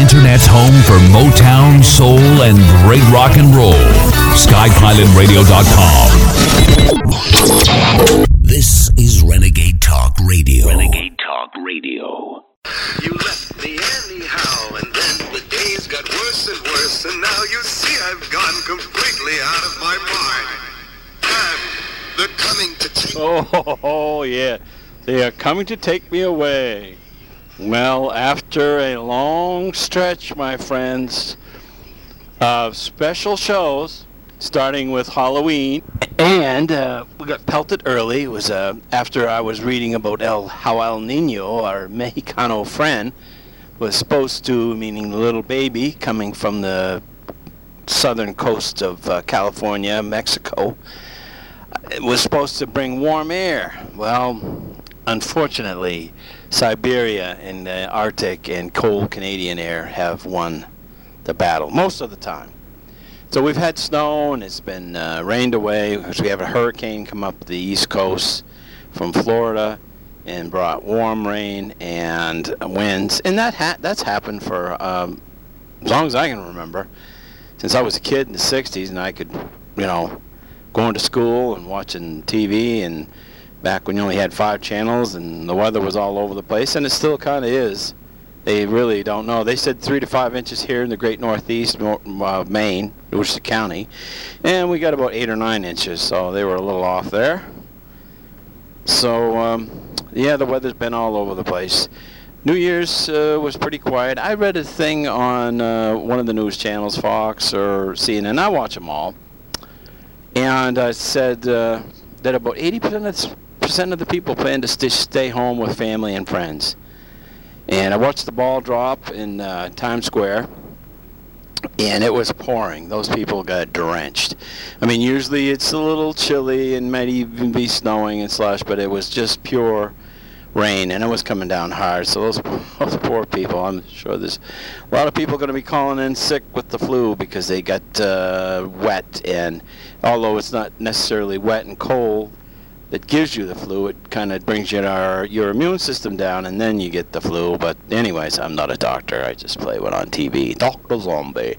Internet's home for Motown, soul, and great rock and roll. SkyPilotRadio.com. This is Renegade Talk Radio. Renegade Talk Radio. You left me anyhow, and then the days got worse and worse, and now you see I've gone completely out of my mind. And they're coming to take Oh, oh, yeah. They are coming to take me away. Well, after a long stretch, my friends, of special shows, starting with Halloween, and uh, we got pelted early. It was uh, after I was reading about El how Nino, our Mexicano friend, was supposed to, meaning the little baby coming from the southern coast of uh, California, Mexico, it was supposed to bring warm air. Well, unfortunately, Siberia and the Arctic and cold Canadian air have won the battle most of the time. So we've had snow and it's been uh, rained away we have a hurricane come up the east coast from Florida and brought warm rain and winds, and that ha- that's happened for um, as long as I can remember, since I was a kid in the '60s, and I could, you know, going to school and watching TV and back when you only had five channels and the weather was all over the place, and it still kind of is. They really don't know. They said three to five inches here in the Great Northeast, nor- uh, Maine, Worcester County, and we got about eight or nine inches, so they were a little off there. So, um, yeah, the weather's been all over the place. New Year's uh, was pretty quiet. I read a thing on uh, one of the news channels, Fox or CNN. I watch them all, and I said uh, that about 80% of percent of the people plan to st- stay home with family and friends. And I watched the ball drop in uh, Times Square, and it was pouring. Those people got drenched. I mean, usually it's a little chilly and might even be snowing and slush, but it was just pure rain, and it was coming down hard. So those those poor people, I'm sure there's a lot of people going to be calling in sick with the flu because they got uh, wet. And although it's not necessarily wet and cold, that gives you the flu. It kind of brings your your immune system down, and then you get the flu. But anyways, I'm not a doctor. I just play one on TV. Doctor Zombie.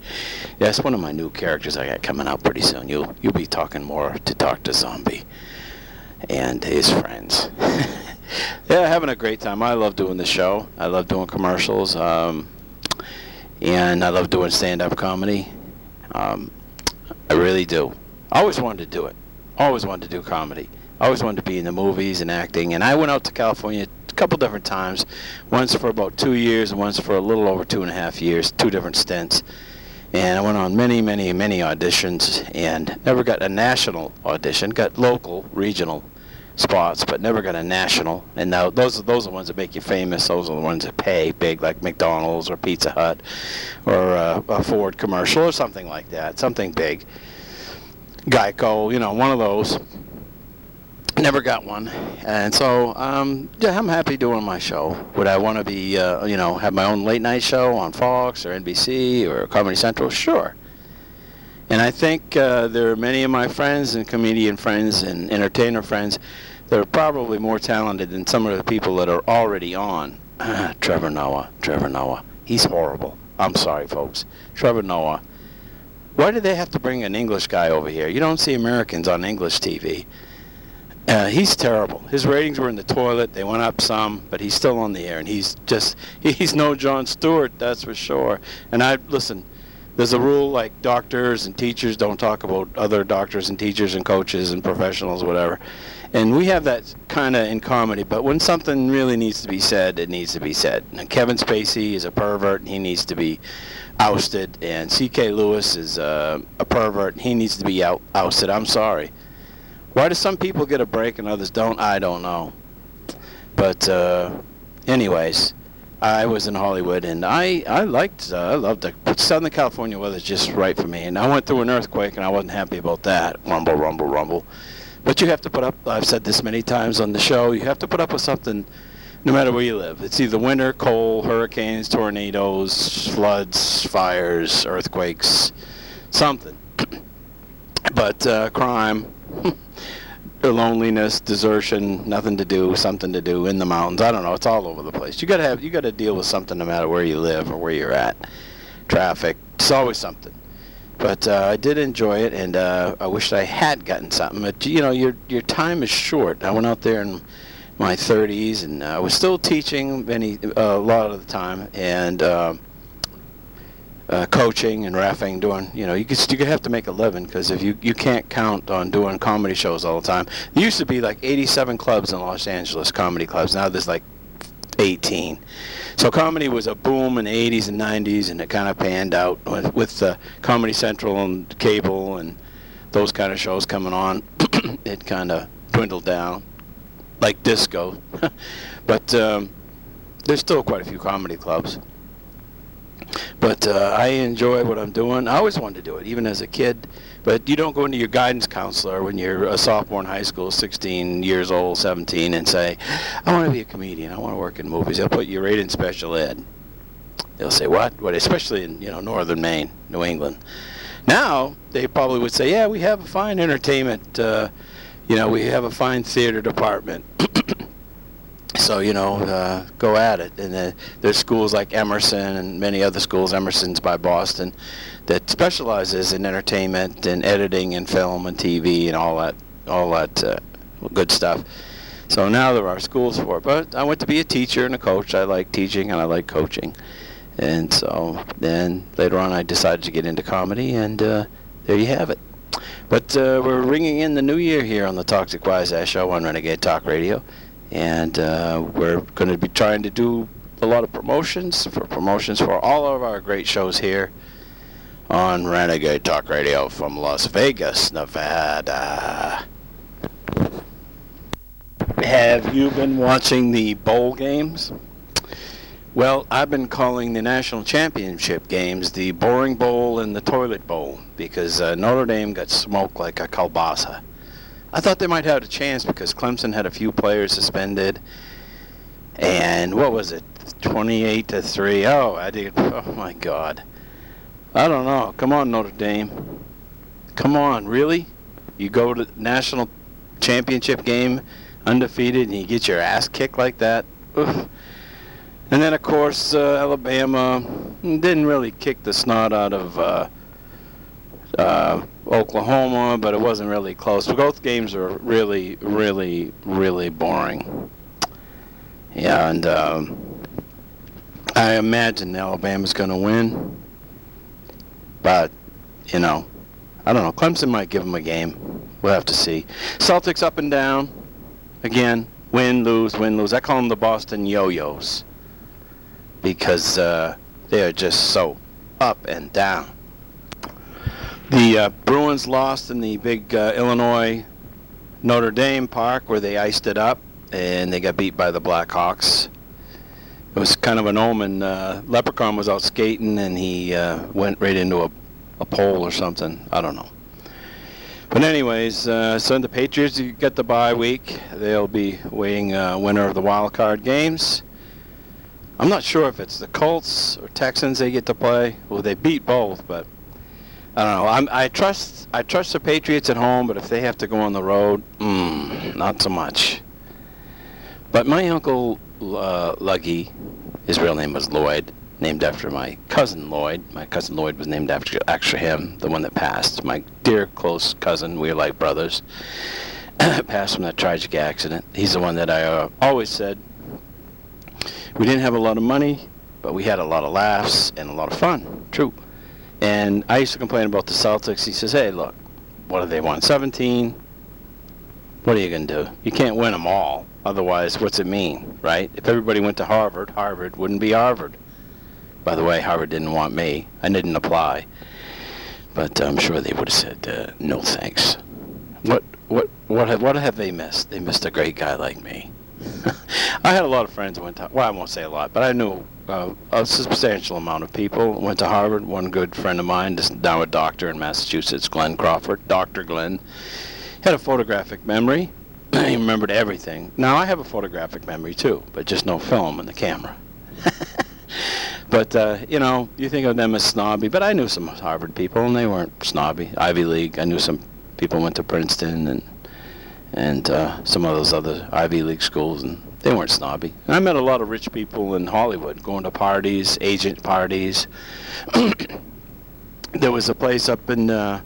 That's one of my new characters I got coming out pretty soon. You'll you'll be talking more to Doctor Zombie and his friends. yeah, having a great time. I love doing the show. I love doing commercials. Um, and I love doing stand-up comedy. Um, I really do. I always wanted to do it. Always wanted to do comedy. I always wanted to be in the movies and acting. And I went out to California a couple different times. Once for about two years, and once for a little over two and a half years. Two different stints. And I went on many, many, many auditions, and never got a national audition. Got local, regional spots, but never got a national. And now those are those are the ones that make you famous. Those are the ones that pay big, like McDonald's or Pizza Hut, or uh, a Ford commercial or something like that. Something big. Geico, you know, one of those. Never got one, and so um, yeah, I'm happy doing my show. Would I want to be, uh, you know, have my own late night show on Fox or NBC or Comedy Central? Sure. And I think uh, there are many of my friends and comedian friends and entertainer friends that are probably more talented than some of the people that are already on. Trevor Noah, Trevor Noah, he's horrible. I'm sorry, folks. Trevor Noah. Why do they have to bring an English guy over here? You don't see Americans on English TV. Uh, he's terrible. His ratings were in the toilet. They went up some, but he's still on the air, and he's just he's no Jon Stewart, that's for sure. And I listen. There's a rule like doctors and teachers don't talk about other doctors and teachers and coaches and professionals, whatever. And we have that kind of in comedy, but when something really needs to be said, it needs to be said. And Kevin Spacey is a pervert, and he needs to be ousted. And C.K. Lewis is uh, a pervert, and he needs to be out, ousted. I'm sorry. Why do some people get a break and others don't? I don't know. But uh, anyways, I was in Hollywood and I I liked uh, I loved the Southern California weather is just right for me. And I went through an earthquake and I wasn't happy about that. Rumble, rumble, rumble. But you have to put up. I've said this many times on the show. You have to put up with something. No matter where you live, it's either winter, cold, hurricanes, tornadoes, floods, fires, earthquakes, something. but uh, crime, loneliness, desertion, nothing to do, something to do in the mountains. I don't know. It's all over the place. You gotta have you gotta deal with something no matter where you live or where you're at. Traffic. It's always something. But uh, I did enjoy it, and uh, I wished I had gotten something. But you know, your your time is short. I went out there in my 30s, and I was still teaching many uh, a lot of the time, and. Uh, coaching and raffing, doing you know you could you could have to make a living because if you you can't count on doing comedy shows all the time. There used to be like 87 clubs in Los Angeles, comedy clubs. Now there's like 18. So comedy was a boom in the 80s and 90s, and it kind of panned out with, with uh, Comedy Central and cable and those kind of shows coming on. it kind of dwindled down, like disco. but um, there's still quite a few comedy clubs. But uh, I enjoy what I'm doing. I always wanted to do it, even as a kid. But you don't go into your guidance counselor when you're a sophomore in high school, 16 years old, 17, and say, I want to be a comedian. I want to work in movies. They'll put you right in special ed. They'll say, what? What? Especially in, you know, northern Maine, New England. Now, they probably would say, yeah, we have a fine entertainment, uh, you know, we have a fine theater department. so you know, uh, go at it. And uh, there's schools like Emerson and many other schools. Emerson's by Boston, that specializes in entertainment and editing and film and TV and all that, all that uh, good stuff. So now there are schools for it. But I went to be a teacher and a coach. I like teaching and I like coaching. And so then later on, I decided to get into comedy, and uh, there you have it. But uh, we're ringing in the new year here on the Toxic Wise Show on Renegade Talk Radio and uh, we're going to be trying to do a lot of promotions for promotions for all of our great shows here on Renegade Talk Radio from Las Vegas, Nevada. Have you been watching the bowl games? Well, I've been calling the national championship games the boring bowl and the toilet bowl because uh, Notre Dame got smoked like a kielbasa. I thought they might have a chance because Clemson had a few players suspended, and what was it, 28 to three? Oh, I did. Oh my God. I don't know. Come on, Notre Dame. Come on, really? You go to national championship game undefeated and you get your ass kicked like that? Oof. And then, of course, uh, Alabama didn't really kick the snot out of uh, uh, Oklahoma, but it wasn't really close. Both games were really, really, really boring. Yeah, and um, I imagine Alabama's going to win, but you know, I don't know. Clemson might give them a game. We'll have to see. Celtics up and down again. Win, lose, win, lose. I call them the Boston Yo-Yos because uh, they are just so up and down. The uh, Bruins lost in the big uh, Illinois Notre Dame Park where they iced it up, and they got beat by the Blackhawks. It was kind of an omen. Uh, Leprechaun was out skating, and he uh, went right into a, a pole or something. I don't know. But anyways, uh, so the Patriots get the bye week. They'll be waiting uh, winner of the wild card games. I'm not sure if it's the Colts or Texans they get to play. Well, they beat both, but I don't know. I'm, I trust I trust the Patriots at home, but if they have to go on the road, mm, not so much. But my uncle uh, Luggy, his real name was Lloyd, named after my cousin Lloyd. My cousin Lloyd was named after actually him, the one that passed. My dear close cousin, we are like brothers. passed from that tragic accident. He's the one that I uh, always said we didn't have a lot of money, but we had a lot of laughs and a lot of fun. True. And I used to complain about the Celtics. He says, hey, look, what do they want? 17? What are you going to do? You can't win them all. Otherwise, what's it mean, right? If everybody went to Harvard, Harvard wouldn't be Harvard. By the way, Harvard didn't want me. I didn't apply. But I'm sure they would have said, uh, no thanks. What, what, what, have, what have they missed? They missed a great guy like me. I had a lot of friends went to, well, I won't say a lot, but I knew uh, a substantial amount of people. Went to Harvard. One good friend of mine is now a doctor in Massachusetts, Glenn Crawford. Dr. Glenn had a photographic memory. he remembered everything. Now I have a photographic memory too, but just no film in the camera. but uh, you know, you think of them as snobby, but I knew some Harvard people, and they weren't snobby. Ivy League. I knew some people went to Princeton and and uh, some of those other Ivy League schools, and they weren't snobby. And I met a lot of rich people in Hollywood, going to parties, agent parties. there was a place up in uh,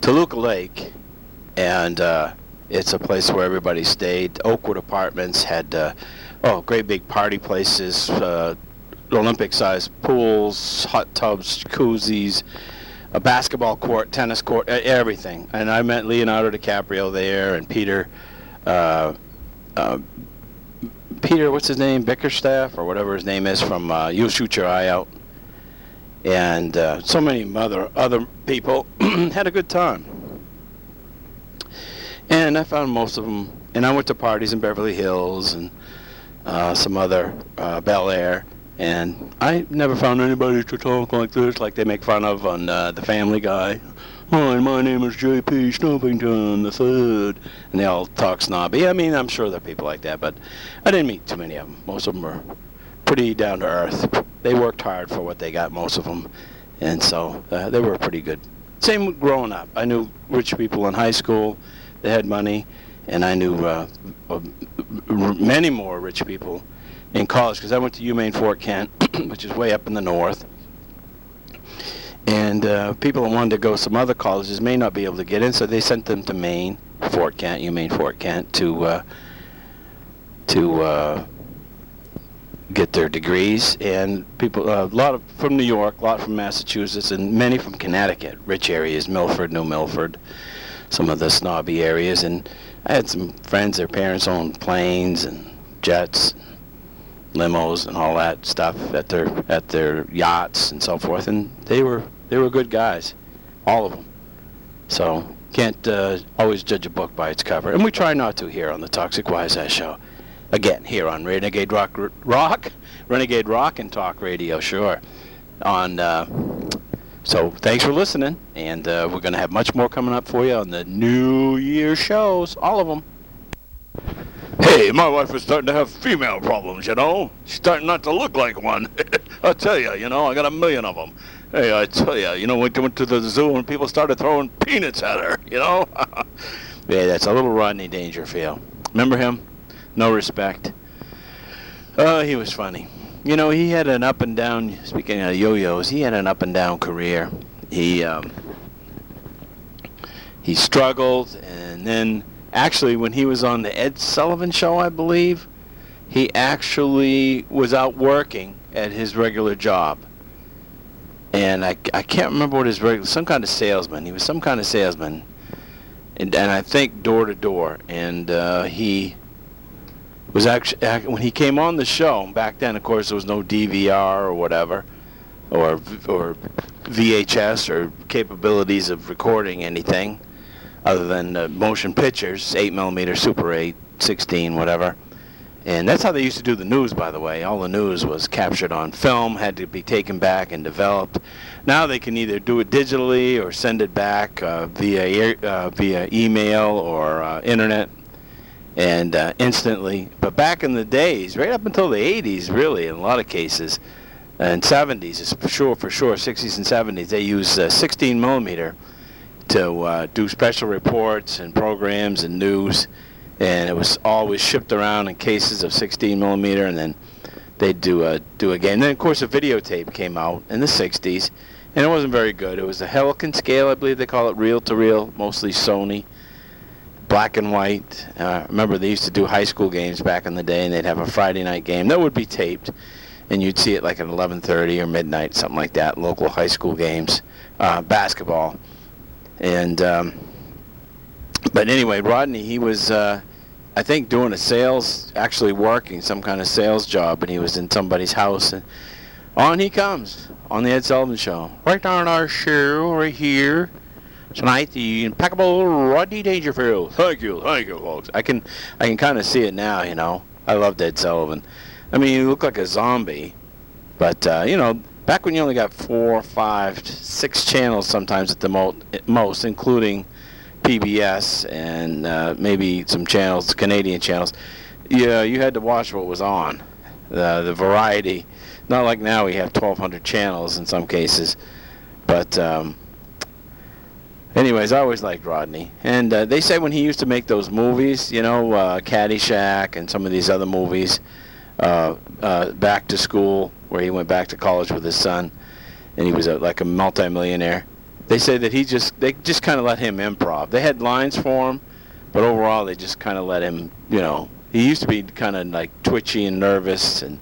Toluca Lake, and uh, it's a place where everybody stayed. Oakwood Apartments had uh, oh great big party places, uh, Olympic-sized pools, hot tubs, jacuzzis, a basketball court, tennis court, everything. And I met Leonardo DiCaprio there, and Peter. Uh, uh, Peter, what's his name, Bickerstaff or whatever his name is from uh, "You'll Shoot Your Eye Out," and uh, so many other other people had a good time. And I found most of them, and I went to parties in Beverly Hills and uh, some other uh, Bel Air, and I never found anybody to talk like this, like they make fun of on uh, The Family Guy. Hi, my name is J.P. Snobbington the third, and they all talk snobby. I mean, I'm sure there are people like that, but I didn't meet too many of them. Most of them were pretty down to earth. They worked hard for what they got, most of them, and so uh, they were pretty good. Same with growing up. I knew rich people in high school. They had money, and I knew uh, many more rich people in college because I went to UMaine Fort Kent, which is way up in the north. And uh, people that wanted to go some other colleges may not be able to get in, so they sent them to Maine, Fort Kent, UMaine Fort Kent, to uh, to uh, get their degrees. And people, uh, a lot of from New York, a lot from Massachusetts, and many from Connecticut, rich areas, Milford, New Milford, some of the snobby areas. And I had some friends, their parents owned planes and jets, limos, and all that stuff at their at their yachts and so forth. And they were they were good guys, all of them. So can't uh, always judge a book by its cover, and we try not to here on the Toxic Wise Ass Show. Again, here on Renegade Rock, Rock, Renegade Rock and Talk Radio, sure. On uh, so thanks for listening, and uh, we're going to have much more coming up for you on the New Year shows, all of them. Hey, my wife is starting to have female problems, you know. She's starting not to look like one. I tell you, you know, I got a million of them. Hey, I tell you, you know, when we went to the zoo and people started throwing peanuts at her, you know. Yeah, that's a little Rodney Dangerfield. Remember him? No respect. Oh, he was funny. You know, he had an up and down. Speaking of yo-yos, he had an up and down career. He um, he struggled, and then actually, when he was on the Ed Sullivan Show, I believe, he actually was out working at his regular job. And I, I can't remember what his regular some kind of salesman. He was some kind of salesman, and and I think door to door. And uh, he was actually when he came on the show back then. Of course, there was no DVR or whatever, or or VHS or capabilities of recording anything other than motion pictures, 8 millimeter, Super 8, 16, whatever. And that's how they used to do the news, by the way. All the news was captured on film, had to be taken back and developed. Now they can either do it digitally or send it back uh, via uh, via email or uh, internet, and uh, instantly. But back in the days, right up until the 80s, really, in a lot of cases, and 70s, is for sure, for sure, 60s and 70s, they used uh, 16 millimeter to uh, do special reports and programs and news, and it was always shipped around in cases of 16 millimeter, and then they'd do a do a game. And then of course a videotape came out in the 60s, and it wasn't very good. It was a helical scan, I believe they call it, reel to reel, mostly Sony, black and white. Uh, remember they used to do high school games back in the day, and they'd have a Friday night game that would be taped, and you'd see it like at 11:30 or midnight, something like that. Local high school games, uh, basketball. And um, but anyway, Rodney, he was uh, I think doing a sales, actually working some kind of sales job, and he was in somebody's house, and on he comes on the Ed Sullivan Show, right on our show right here tonight, the impeccable Rodney Dangerfield. Thank you, thank you, folks. I can I can kind of see it now, you know. I love Ed Sullivan. I mean, he looked like a zombie, but uh, you know, back when you only got four, five, six channels sometimes at the mo- most, including PBS and uh, maybe some channels, Canadian channels. Yeah, you had to watch what was on. The the variety, not like now we have 1,200 channels in some cases, but um, anyways, I always liked Rodney. And uh, they say when he used to make those movies, you know, uh, Caddyshack and some of these other movies, uh, uh, Back to School, where he went back to college with his son, and he was a, like a multimillionaire. They say that he just they just kind of let him improv. They had lines for him, but overall they just kind of let him. You know, he used to be kind of like twitchy and nervous and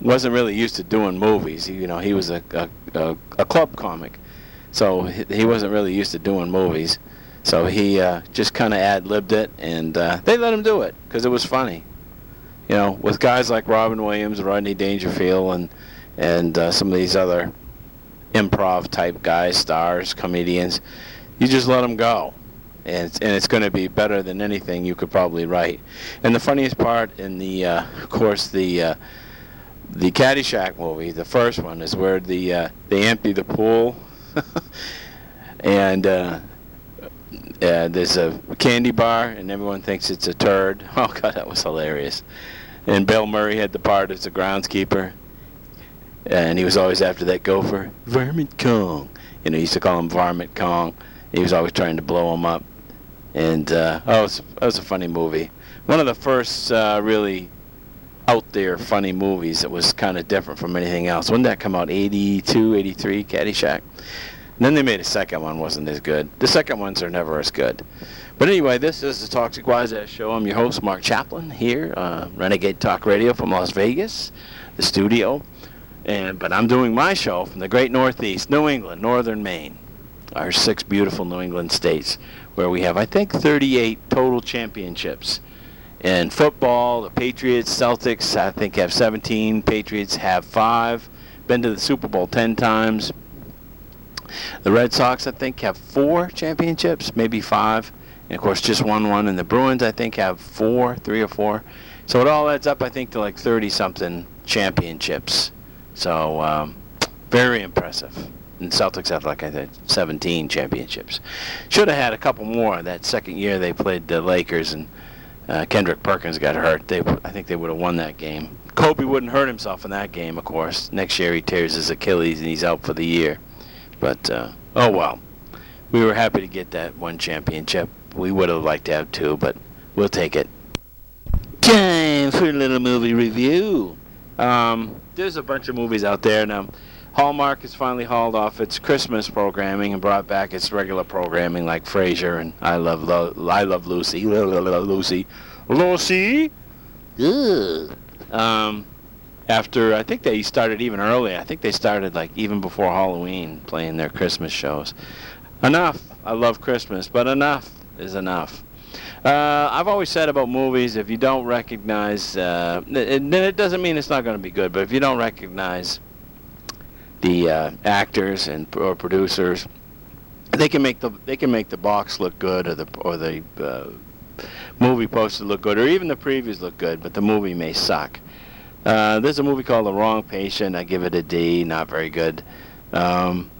wasn't really used to doing movies. He, you know, he was a a, a, a club comic, so he, wasn't really used to doing movies. So he uh, just kind of ad-libbed it, and uh, they let him do it because it was funny. You know, with guys like Robin Williams, Rodney Dangerfield, and and uh, some of these other improv type guys, stars, comedians, you just let them go. And it's, and it's going to be better than anything you could probably write. And the funniest part in the, uh, of course, the uh, the Caddyshack movie, the first one, is where the uh, they empty the pool, and uh, uh, there's a candy bar, and everyone thinks it's a turd. Oh God, that was hilarious. And Bill Murray had the part as the groundskeeper, and he was always after that gopher, Varmint Kong. You know, he used to call him Varmint Kong. He was always trying to blow him up. And uh, oh, it was, it was a funny movie. One of the first uh, really out there funny movies that was kind of different from anything else. When did that come out? 82, 83, Caddyshack. And then they made a second one, wasn't as good. The second ones are never as good. But anyway, this is the Toxic Wise Show. I'm your host, Mark Chaplin, here, uh, Renegade Talk Radio from Las Vegas, the studio. And but I'm doing my show from the great Northeast, New England, Northern Maine, our six beautiful New England states, where we have, I think, 38 total championships. In football, the Patriots, Celtics, I think, have 17. Patriots have five. Been to the Super Bowl 10 times. The Red Sox, I think, have four championships, maybe five. And of course, just one one. And the Bruins, I think, have four, three or four. So it all adds up, I think, to like 30 something championships. So um, very impressive. And Celtics have, like I said, 17 championships. Should have had a couple more that second year they played the Lakers and uh, Kendrick Perkins got hurt. They, I think they would have won that game. Kobe wouldn't hurt himself in that game, of course. Next year he tears his Achilles and he's out for the year. But uh, oh well, we were happy to get that one championship. We would have liked to have two, but we'll take it. Time for a little movie review. Um, there's a bunch of movies out there now. Hallmark has finally hauled off its Christmas programming and brought back its regular programming like Frasier and I Love Lo- I Love Lucy, Lucy, Lucy. Ugh. Um, after I think they started even early. I think they started like even before Halloween playing their Christmas shows. Enough. I love Christmas, but enough is enough. Uh, I've always said about movies, if you don't recognize, uh, it, it doesn't mean it's not going to be good, but if you don't recognize the uh, actors and or producers, they can make the they can make the box look good or the or the uh, movie poster look good or even the previews look good, but the movie may suck. Uh, there's a movie called The Wrong Patient. I give it a D. Not very good. Um,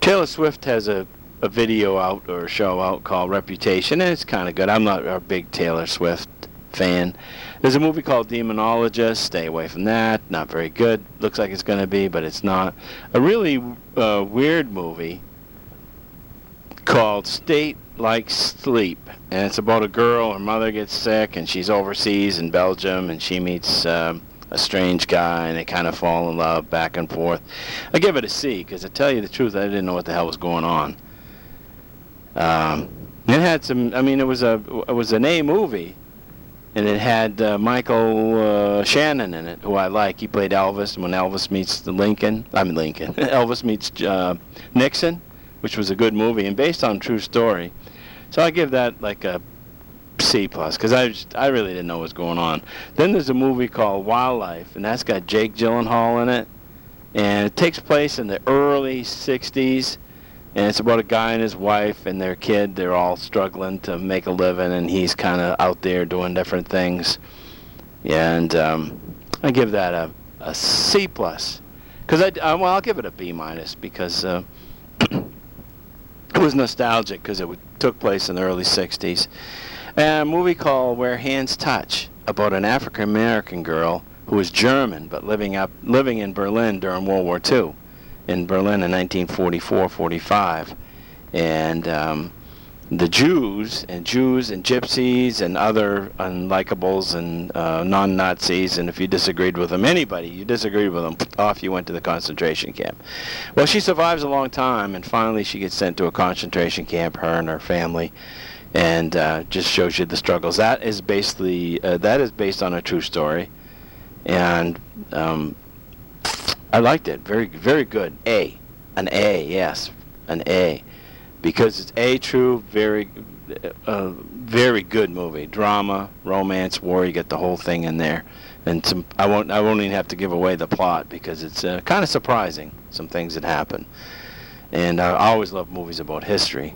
Taylor Swift has a, a video out or a show out called Reputation, and it's kind of good. I'm not a big Taylor Swift fan. There's a movie called Demonologist. Stay away from that. Not very good. Looks like it's going to be, but it's not. A really uh, weird movie called State Like Sleep. And it's about a girl. Her mother gets sick, and she's overseas in Belgium, and she meets um, a strange guy, and they kind of fall in love back and forth. I give it a C, because to tell you the truth, I didn't know what the hell was going on. Um, it had some. I mean, it was a it was an A movie, and it had uh, Michael uh, Shannon in it, who I like. He played Elvis and when Elvis meets the Lincoln. I mean Lincoln. Elvis meets uh, Nixon, which was a good movie and based on true story. So I give that like a C plus because I just, I really didn't know what was going on. Then there's a movie called Wildlife, and that's got Jake Gyllenhaal in it, and it takes place in the early '60s and it's about a guy and his wife and their kid. They're all struggling to make a living, and he's kind of out there doing different things. And um, I give that a, a C plus, because I, I well I'll give it a B minus because uh, it was nostalgic because it w- took place in the early '60s. And a movie called Where Hands Touch about an African American girl who was German but living up living in Berlin during World War II in Berlin in 1944-45, and um, the Jews and Jews and Gypsies and other unlikables and uh, non-Nazis, and if you disagreed with them, anybody you disagreed with them, off you went to the concentration camp. Well, she survives a long time, and finally she gets sent to a concentration camp, her and her family, and uh, just shows you the struggles. That is basically uh, that is based on a true story, and um, I liked it. Very very good. A, an A, yes, an A because it's a true, very, uh, very good movie. Drama, romance, war. You get the whole thing in there, and some. I won't. I won't even have to give away the plot because it's uh, kind of surprising. Some things that happen, and I always love movies about history.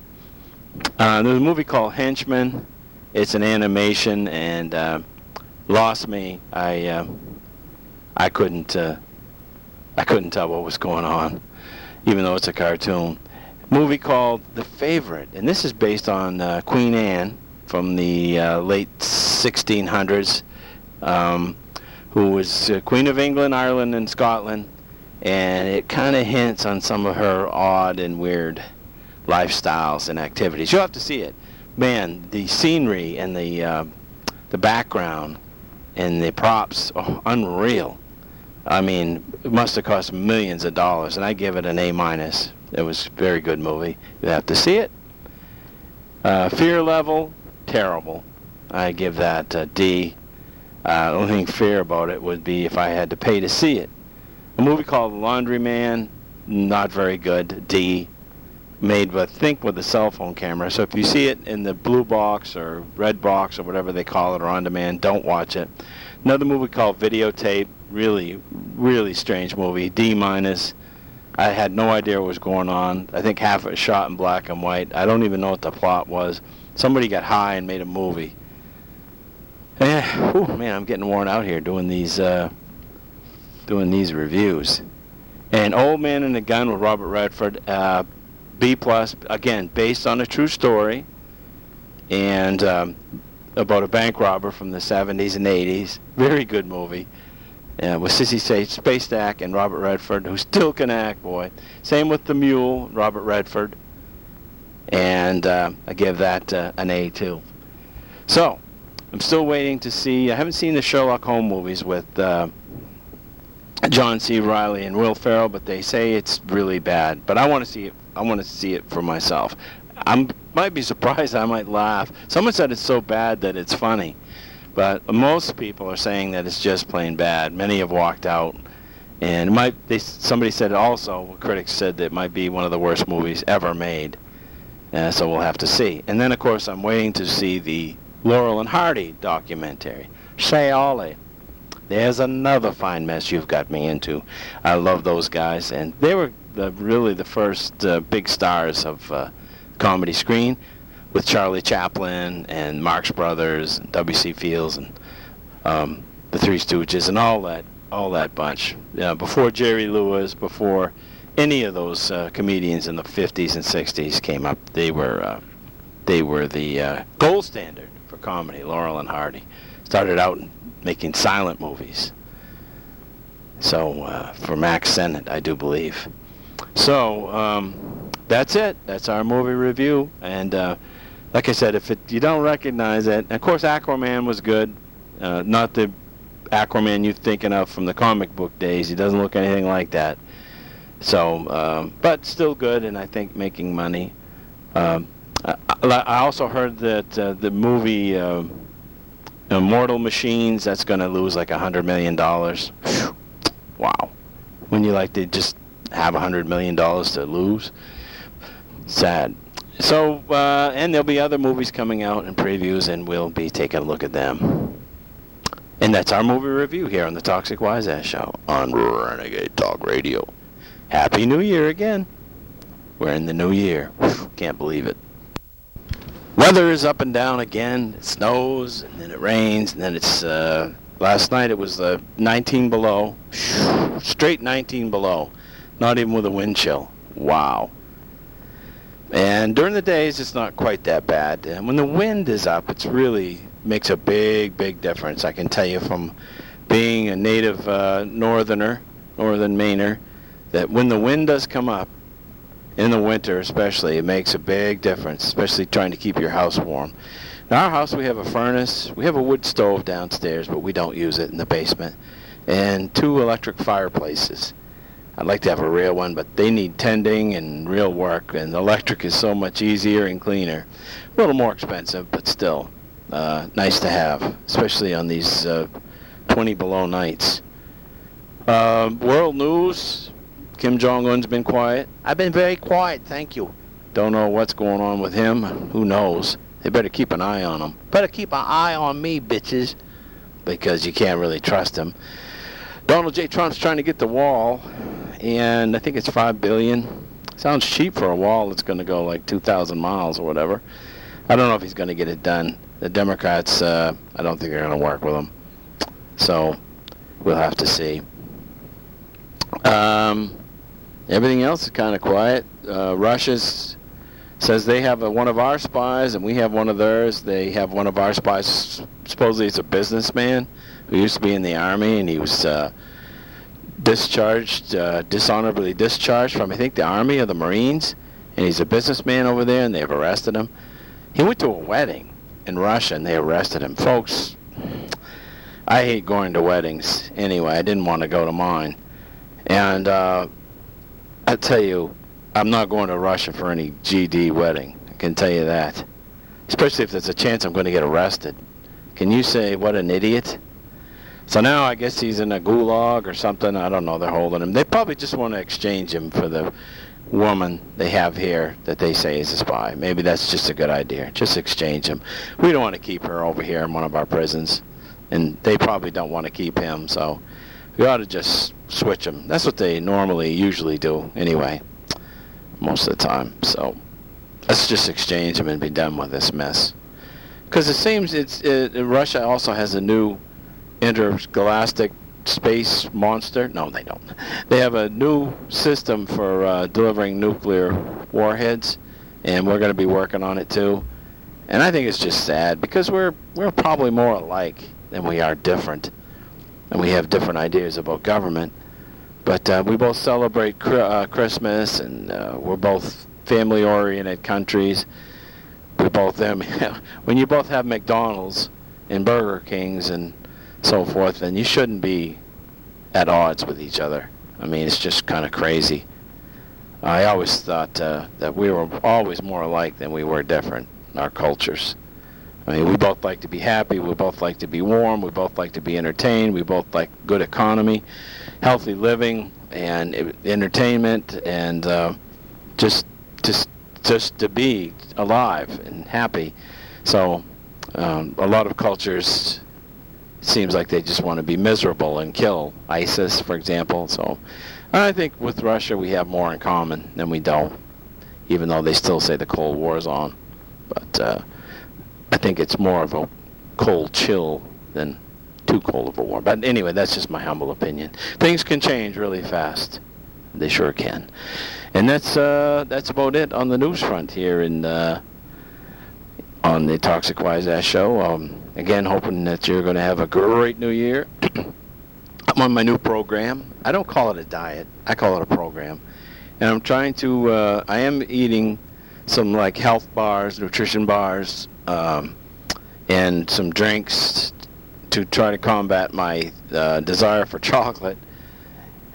Uh, there's a movie called Henchman. It's an animation and uh, lost me. I uh, I couldn't uh, I couldn't tell what was going on, even though it's a cartoon movie called The Favorite, and this is based on uh, Queen Anne from the uh, late 1600s, um, who was uh, Queen of England, Ireland, and Scotland, and it kind of hints on some of her odd and weird lifestyles and activities. You'll have to see it. Man, the scenery and the uh, the background and the props, oh, unreal. I mean, it must have cost millions of dollars, and I give it an A minus. It was a very good movie. You have to see it. Uh, fear level, terrible. I give that a D. Uh, the only thing fair about it would be if I had to pay to see it. A movie called Laundryman, not very good. D. Made, with, think, with a cell phone camera. So if you see it in the blue box or red box or whatever they call it or on demand, don't watch it. Another movie called Videotape, really, really strange movie. D minus. I had no idea what was going on. I think half of it shot in black and white. I don't even know what the plot was. Somebody got high and made a movie. Eh, whew, man, I'm getting worn out here doing these uh, doing these reviews. And Old Man and the Gun with Robert Redford, uh, B plus again, based on a true story, and um, about a bank robber from the 70s and 80s. Very good movie uh, with Sissy Spacek and Robert Redford, who still can act, boy. Same with the Mule, Robert Redford, and uh, I give that uh, an A too. So, I'm still waiting to see. I haven't seen the Sherlock Holmes movies with uh, John C. Reilly and Will Ferrell, but they say it's really bad. But I want to see it. I want to see it for myself. I might be surprised. I might laugh. Someone said it's so bad that it's funny. But most people are saying that it's just plain bad. Many have walked out, and might. They somebody said also. Critics said that it might be one of the worst movies ever made. Uh, so we'll have to see. And then of course I'm waiting to see the Laurel and Hardy documentary. Say Ollie. There's another fine mess you've got me into. I love those guys, and they were the, really the first uh, big stars of uh, comedy screen with Charlie Chaplin and Marx Brothers and W.C. Fields and um, the Three Stooges and all that all that bunch. Uh, before Jerry Lewis, before any of those uh, comedians in the 50s and 60s came up, they were uh, they were the uh, gold standard for comedy. Laurel and Hardy started out making silent movies. So uh, for Mack Sennett, I do believe. So um, that's it. That's our movie review and uh, like I said, if it, you don't recognize it, of course Aquaman was good, uh, not the Aquaman you're thinking of from the comic book days. He doesn't look anything like that. So, um, but still good, and I think making money. Um, I, I, also heard that uh, the movie uh, Immortal Machines that's going to lose like a hundred million dollars. Wow! When you like to just have a hundred million dollars to lose, sad. So, uh, and there'll be other movies coming out and previews, and we'll be taking a look at them. And that's our movie review here on the Toxic Wise Ass Show on Renegade Talk Radio. Happy New Year again. We're in the new year. Can't believe it. Weather is up and down again. It snows, and then it rains, and then it's, uh, last night it was uh, 19 below. Straight 19 below. Not even with a wind chill. Wow. And during the days, it's not quite that bad. And when the wind is up, it's really makes a big, big difference. I can tell you from being a native uh, northerner, northern Mainer, that when the wind does come up, in the winter especially, it makes a big difference, especially trying to keep your house warm. In our house, we have a furnace. We have a wood stove downstairs, but we don't use it in the basement. And two electric fireplaces. I'd like to have a real one, but they need tending and real work, and electric is so much easier and cleaner. A little more expensive, but still uh, nice to have, especially on these uh, 20 below nights. Uh, world news, Kim Jong-un's been quiet. I've been very quiet, thank you. Don't know what's going on with him. Who knows? They better keep an eye on him. Better keep an eye on me, bitches, because you can't really trust him. Donald J. Trump's trying to get the wall, and I think it's five billion. Sounds cheap for a wall that's going to go like 2,000 miles or whatever. I don't know if he's going to get it done. The Democrats, uh, I don't think they're going to work with him. So we'll have to see. Um, everything else is kind of quiet. Uh, Russia's says they have a, one of our spies and we have one of theirs. They have one of our spies. Supposedly, it's a businessman who used to be in the army and he was uh, discharged, uh, dishonorably discharged from I think the army or the Marines. And he's a businessman over there, and they've arrested him. He went to a wedding in Russia, and they arrested him. Folks, I hate going to weddings. Anyway, I didn't want to go to mine. And uh, I tell you, I'm not going to Russia for any GD wedding. I can tell you that. Especially if there's a chance I'm going to get arrested. Can you say, what an idiot? So now I guess he's in a gulag or something. I don't know. They're holding him. They probably just want to exchange him for the woman they have here that they say is a spy. Maybe that's just a good idea. Just exchange him. We don't want to keep her over here in one of our prisons. And they probably don't want to keep him. So we ought to just switch them. That's what they normally usually do anyway most of the time. So let's just exchange them and be done with this mess. Because it seems it's it, Russia also has a new intergalactic space monster. No, they don't. They have a new system for uh, delivering nuclear warheads, and we're going to be working on it too. And I think it's just sad because we're we're probably more alike than we are different, and we have different ideas about government. But uh, we both celebrate uh, Christmas, and uh, we're both family-oriented countries. We both them when you both have McDonald's and Burger Kings and so forth, then you shouldn't be at odds with each other. I mean, it's just kind of crazy. I always thought uh, that we were always more alike than we were different in our cultures. I mean, we both like to be happy. We both like to be warm. We both like to be entertained. We both like good economy, healthy living, and entertainment, and uh, just just just to be alive and happy. So, um, a lot of cultures seems like they just want to be miserable and kill ISIS, for example. So, I think with Russia we have more in common than we don't, even though they still say the Cold War is on. But uh, I think it's more of a cold chill than too cold of a war. But anyway, that's just my humble opinion. Things can change really fast. They sure can. And that's uh, that's about it on the news front here in uh, on the Toxic Wise Ass Show. Um, again, hoping that you're going to have a great new year. I'm on my new program. I don't call it a diet. I call it a program. And I'm trying to. Uh, I am eating some like health bars, nutrition bars, um, and some drinks to try to combat my uh, desire for chocolate.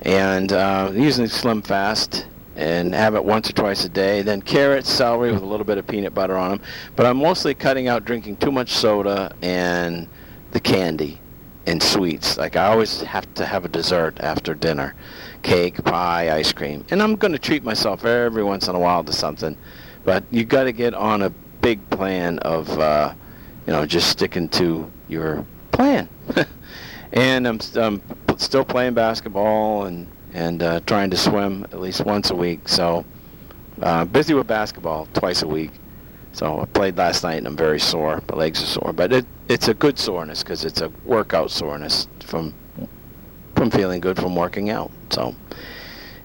And uh, using Slim Fast and have it once or twice a day. Then carrots, celery with a little bit of peanut butter on them. But I'm mostly cutting out drinking too much soda and the candy and sweets. Like I always have to have a dessert after dinner, cake, pie, ice cream. And I'm going to treat myself every once in a while to something. But you got to get on a big plan of, uh, you know, just sticking to your plan. and I'm, I'm still playing basketball and and uh, trying to swim at least once a week. So uh, busy with basketball twice a week. So I played last night and I'm very sore. My legs are sore, but it it's a good soreness because it's a workout soreness from from feeling good from working out. So.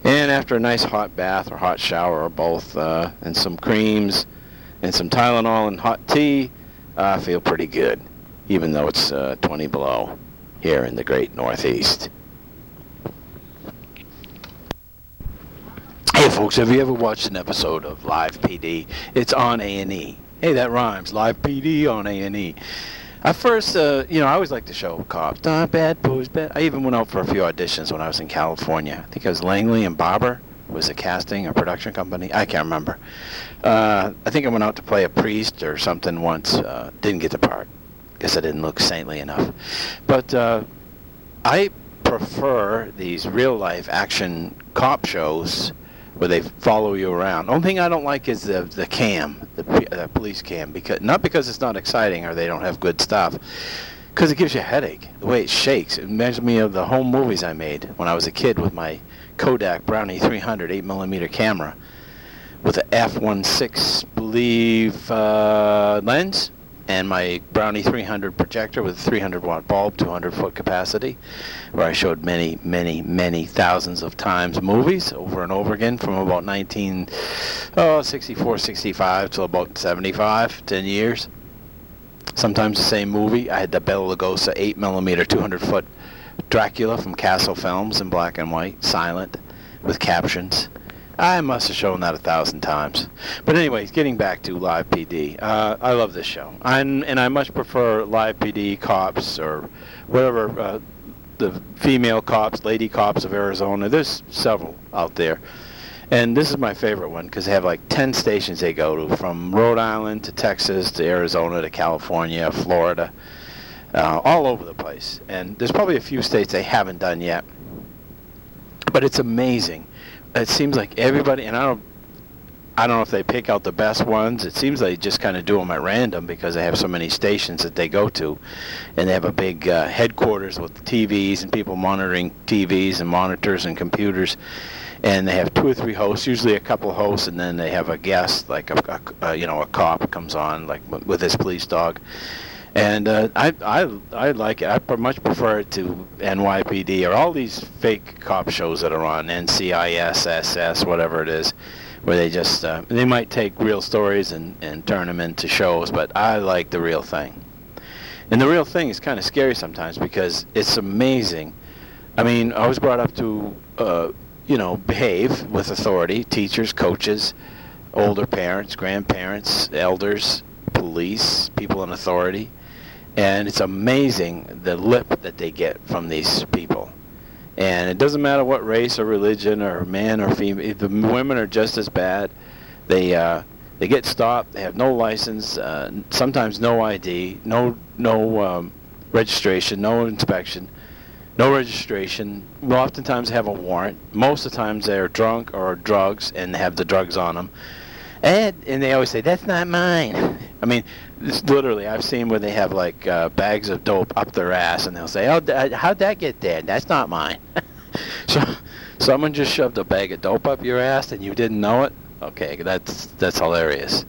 And after a nice hot bath or hot shower or both, uh, and some creams, and some Tylenol and hot tea, I feel pretty good, even though it's uh, 20 below here in the great Northeast. Hey folks, have you ever watched an episode of Live PD? It's on A&E. Hey, that rhymes. Live PD on A&E. At first, uh, you know, I always liked the show Cops. Not bad boys, bad. I even went out for a few auditions when I was in California. I think it was Langley and Barbour was a casting or production company. I can't remember. Uh, I think I went out to play a priest or something once. Uh, didn't get the part. Guess I didn't look saintly enough. But uh, I prefer these real life action cop shows where they follow you around. Only thing I don't like is the the cam, the, the police cam, because not because it's not exciting or they don't have good stuff, because it gives you a headache. The way it shakes, it reminds me of the home movies I made when I was a kid with my Kodak Brownie 300 8 millimeter camera with a f1.6 believe uh, lens and my Brownie 300 projector with a 300 watt bulb, 200 foot capacity, where I showed many, many, many thousands of times movies over and over again from about 1964, 65 till about 75, 10 years. Sometimes the same movie. I had the Bela Lugosi 8 millimeter, 200 foot Dracula from Castle Films in black and white, silent, with captions. I must have shown that a thousand times. But anyways, getting back to Live PD, uh, I love this show, I'm, and I much prefer Live PD cops or whatever uh, the female cops, lady cops of Arizona. There's several out there, and this is my favorite one because they have like ten stations they go to, from Rhode Island to Texas to Arizona to California, Florida, uh, all over the place. And there's probably a few states they haven't done yet, but it's amazing it seems like everybody, and I don't, I don't know if they pick out the best ones. It seems they just kind of do them at random because they have so many stations that they go to, and they have a big uh, headquarters with TVs and people monitoring TVs and monitors and computers, and they have two or three hosts, usually a couple hosts, and then they have a guest like a, a, a you know a cop comes on like with his police dog, and uh, I, I, I like it. I much prefer it to NYPD or all these fake cop shows that are on NCIS, SS, whatever it is, where they just uh, they might take real stories and, and turn them into shows. But I like the real thing. And the real thing is kind of scary sometimes because it's amazing. I mean, I was brought up to, uh, you know, behave with authority, teachers, coaches, older parents, grandparents, elders, police, people in authority and it's amazing the lip that they get from these people. And it doesn't matter what race or religion or man or female. The women are just as bad. They uh, they get stopped. They have no license. Uh, sometimes no ID. No no um, registration. No inspection. No registration. Oftentimes have a warrant. Most of the times they're drunk or drugs and have the drugs on them. And they always say that's not mine. I mean, it's literally, I've seen where they have like uh, bags of dope up their ass, and they'll say, "Oh, how'd that get there? That's not mine." so, someone just shoved a bag of dope up your ass, and you didn't know it. Okay, that's that's hilarious.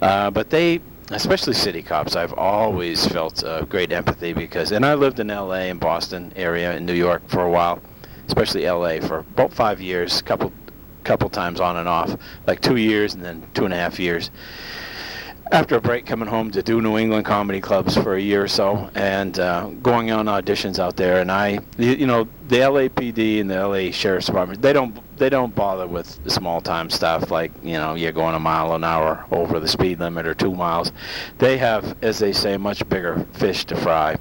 Uh, but they, especially city cops, I've always felt uh, great empathy because, and I lived in L.A. and Boston area, in New York for a while, especially L.A. for about five years, a couple couple times on and off, like two years and then two and a half years. After a break coming home to do New England comedy clubs for a year or so and uh, going on auditions out there. And I you know the LAPD and the LA Sheriff's Department they don't they don't bother with small time stuff like you know you're going a mile an hour over the speed limit or 2 miles. They have as they say much bigger fish to fry.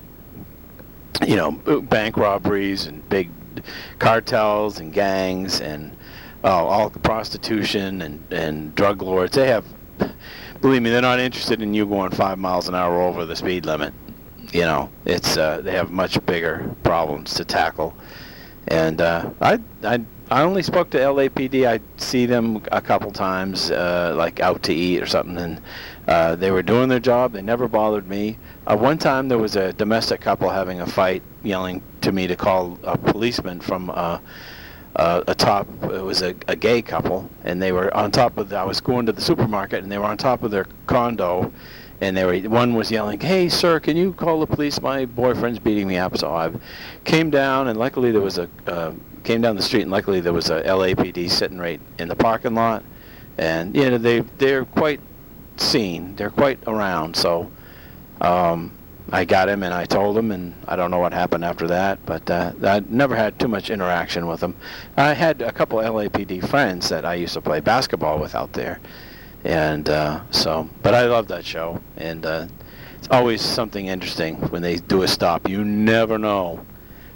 You know bank robberies and big cartels and gangs and oh, all the prostitution and and drug lords they have believe me, they're not interested in you going five miles an hour over the speed limit. You know, it's uh, they have much bigger problems to tackle. And uh, I, I, I only spoke to LAPD. I see them a couple times, uh, like out to eat or something, and uh, they were doing their job. They never bothered me. Uh, one time there was a domestic couple having a fight, yelling to me to call a policeman from. Uh, uh, atop it was a, a gay couple and they were on top of the, I was going to the supermarket and they were on top of their condo and they were one was yelling hey sir can you call the police? My boyfriend's beating me up. So I came down and luckily there was a uh, came down the street and luckily there was a LAPD sitting right in the parking lot. And you know they they're quite seen they're quite around so um, I got him and I told him, and I don't know what happened after that, but uh, I never had too much interaction with him. I had a couple LAPD friends that I used to play basketball with out there, and uh, so. But I love that show, and uh, it's always something interesting when they do a stop. You never know.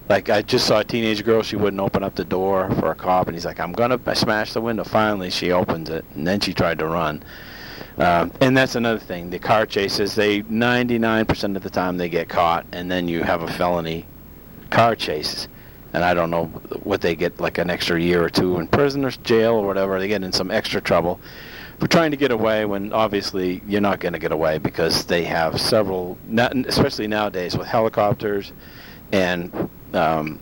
Like I just saw a teenage girl, she wouldn't open up the door for a cop, and he's like, "I'm gonna smash the window." Finally, she opens it, and then she tried to run. Um, and that's another thing. The car chases, they 99% of the time they get caught, and then you have a felony car chase. And I don't know what they get, like an extra year or two in prison or jail or whatever. They get in some extra trouble for trying to get away when obviously you're not going to get away because they have several, especially nowadays with helicopters and um,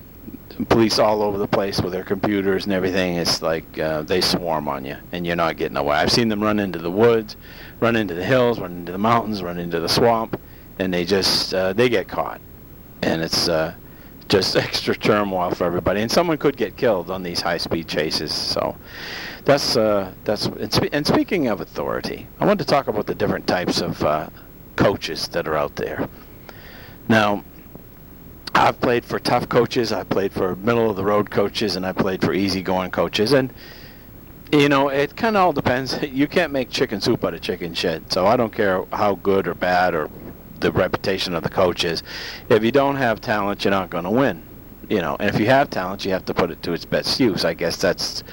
police all over the place with their computers and everything. It's like uh, they swarm on you, and you're not getting away. I've seen them run into the woods, run into the hills, run into the mountains, run into the swamp, and they just uh, they get caught, and it's uh, just extra turmoil for everybody. And someone could get killed on these high-speed chases. So that's uh, that's and, spe- and speaking of authority, I want to talk about the different types of uh, coaches that are out there. Now I've played for tough coaches, I've played for middle of the road coaches, and I played for easygoing coaches. And you know, it kind of all depends. You can't make chicken soup out of chicken shit. So I don't care how good or bad or the reputation of the coach is. If you don't have talent, you're not going to win. You know, and if you have talent, you have to put it to its best use. I guess that's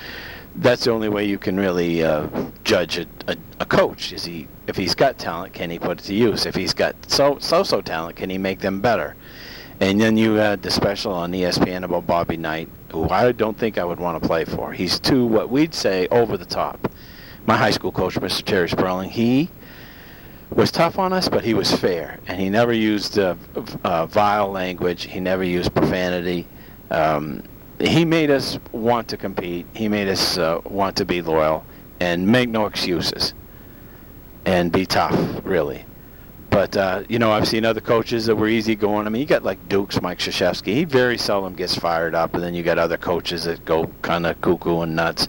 that's the only way you can really uh, judge a, a, a coach. Is he if he's got talent, can he put it to use? If he's got so so so talent, can he make them better? And then you had the special on ESPN about Bobby Knight, who I don't think I would want to play for. He's too, what we'd say, over the top. My high school coach, Mr. Terry Sperling, he was tough on us, but he was fair. And he never used uh, uh, vile language. He never used profanity. Um, he made us want to compete. He made us uh, want to be loyal and make no excuses and be tough, really. But uh, you know, I've seen other coaches that were easy going. I mean, you got like Duke's Mike Krzyzewski. He very seldom gets fired up, and then you got other coaches that go kind of cuckoo and nuts.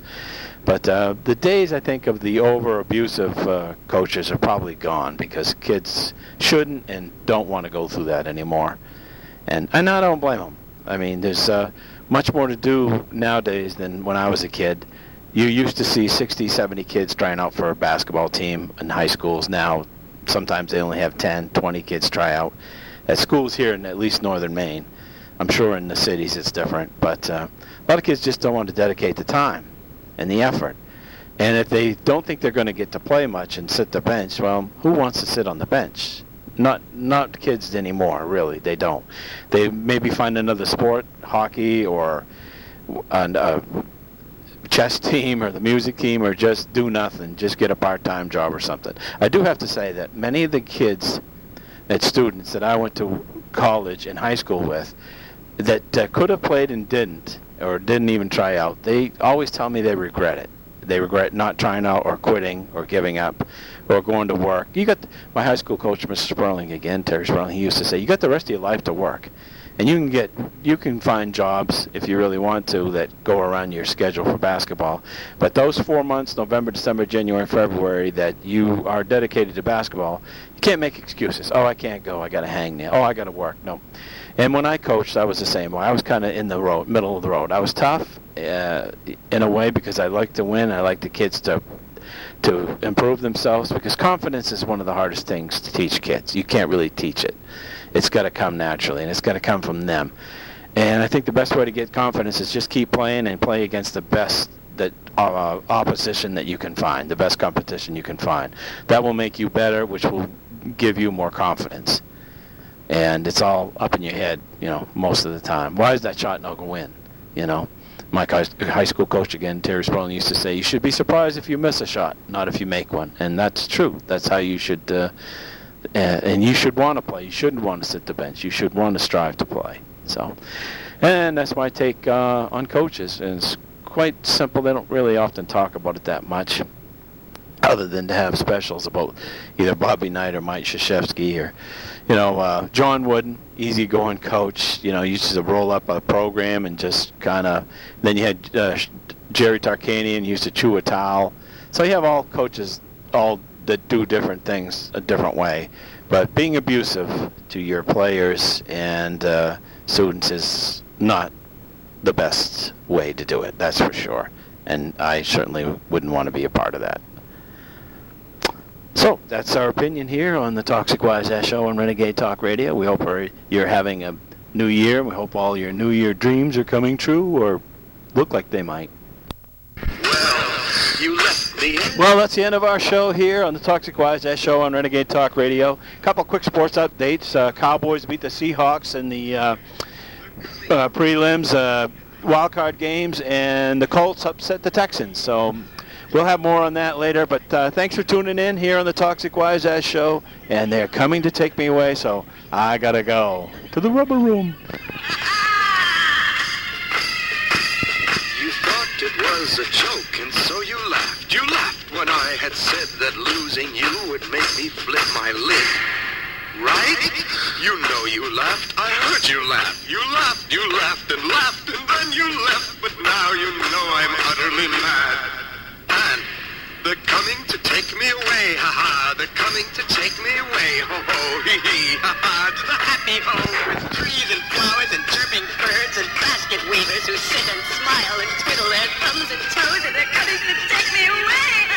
But uh, the days I think of the over abusive uh, coaches are probably gone because kids shouldn't and don't want to go through that anymore. And and I don't blame them. I mean, there's uh, much more to do nowadays than when I was a kid. You used to see 60, 70 kids trying out for a basketball team in high schools. Now sometimes they only have 10, 20 kids try out. At schools here in at least northern Maine, I'm sure in the cities it's different, but uh, a lot of kids just don't want to dedicate the time and the effort. And if they don't think they're going to get to play much and sit the bench, well, who wants to sit on the bench? Not not kids anymore, really. They don't. They maybe find another sport, hockey or uh, chess team or the music team or just do nothing, just get a part-time job or something. I do have to say that many of the kids, that students that I went to college and high school with, that uh, could have played and didn't, or didn't even try out, they always tell me they regret it. They regret not trying out or quitting or giving up or going to work. You got my high school coach, Mr. Sperling, again, Terry Sperling. He used to say, "You got the rest of your life to work." And you can get you can find jobs if you really want to that go around your schedule for basketball. But those four months november december january february that you are dedicated to basketball you can't make excuses. Oh i can't go. I got to hang there oh i got to work. No. And when i coached i was the same way. I was kind of in the road middle of the road. I was tough uh, in a way because i like to win. I like the kids to to improve themselves because confidence is one of the hardest things to teach kids. You can't really teach it it's got to come naturally, and it's got to come from them. And I think the best way to get confidence is just keep playing and play against the best that uh, opposition that you can find, the best competition you can find. That will make you better, which will give you more confidence. And it's all up in your head, you know, most of the time. Why is that shot not going win? You know, my high school coach again, Terry Sperling, used to say, "You should be surprised if you miss a shot, not if you make one." And that's true. That's how you should. Uh, and, and you should want to play. You shouldn't want to sit the bench. You should want to strive to play. So, and that's my take uh, on coaches. And it's quite simple. They don't really often talk about it that much, other than to have specials about either Bobby Knight or Mike Krzyzewski or, you know, uh, John Wooden, easygoing coach. You know, used to roll up a program and just kind of. Then you had uh, Jerry Tarkanian used to chew a towel. So you have all coaches all that do different things a different way. But being abusive to your players and uh, students is not the best way to do it. That's for sure. And I certainly wouldn't want to be a part of that. So that's our opinion here on the Toxic Wise Show on Renegade Talk Radio. We hope you're having a new year. We hope all your new year dreams are coming true or look like they might. Well, you left Well, that's the end of our show here on the Toxic Wise Ass Show on Renegade Talk Radio. A couple quick sports updates. Uh, Cowboys beat the Seahawks in the uh, uh, prelims, uh, wild card games, and the Colts upset the Texans. So we'll have more on that later. But uh, thanks for tuning in here on the Toxic Wise Ass Show. And they're coming to take me away, so I gotta go to the rubber room. It was a joke, and so. When I had said that losing you would make me flip my lid. Right? You know you laughed. I heard you laugh. You laughed, you laughed and laughed, and then you left. But now you know I'm utterly mad. And they're coming to take me away, ha ha. They're coming to take me away, ho ho, hee hee, ha ha. To the happy home with trees and flowers and chirping birds and basket weavers who sit and smile and twiddle their thumbs and toes, and they're coming to take me away.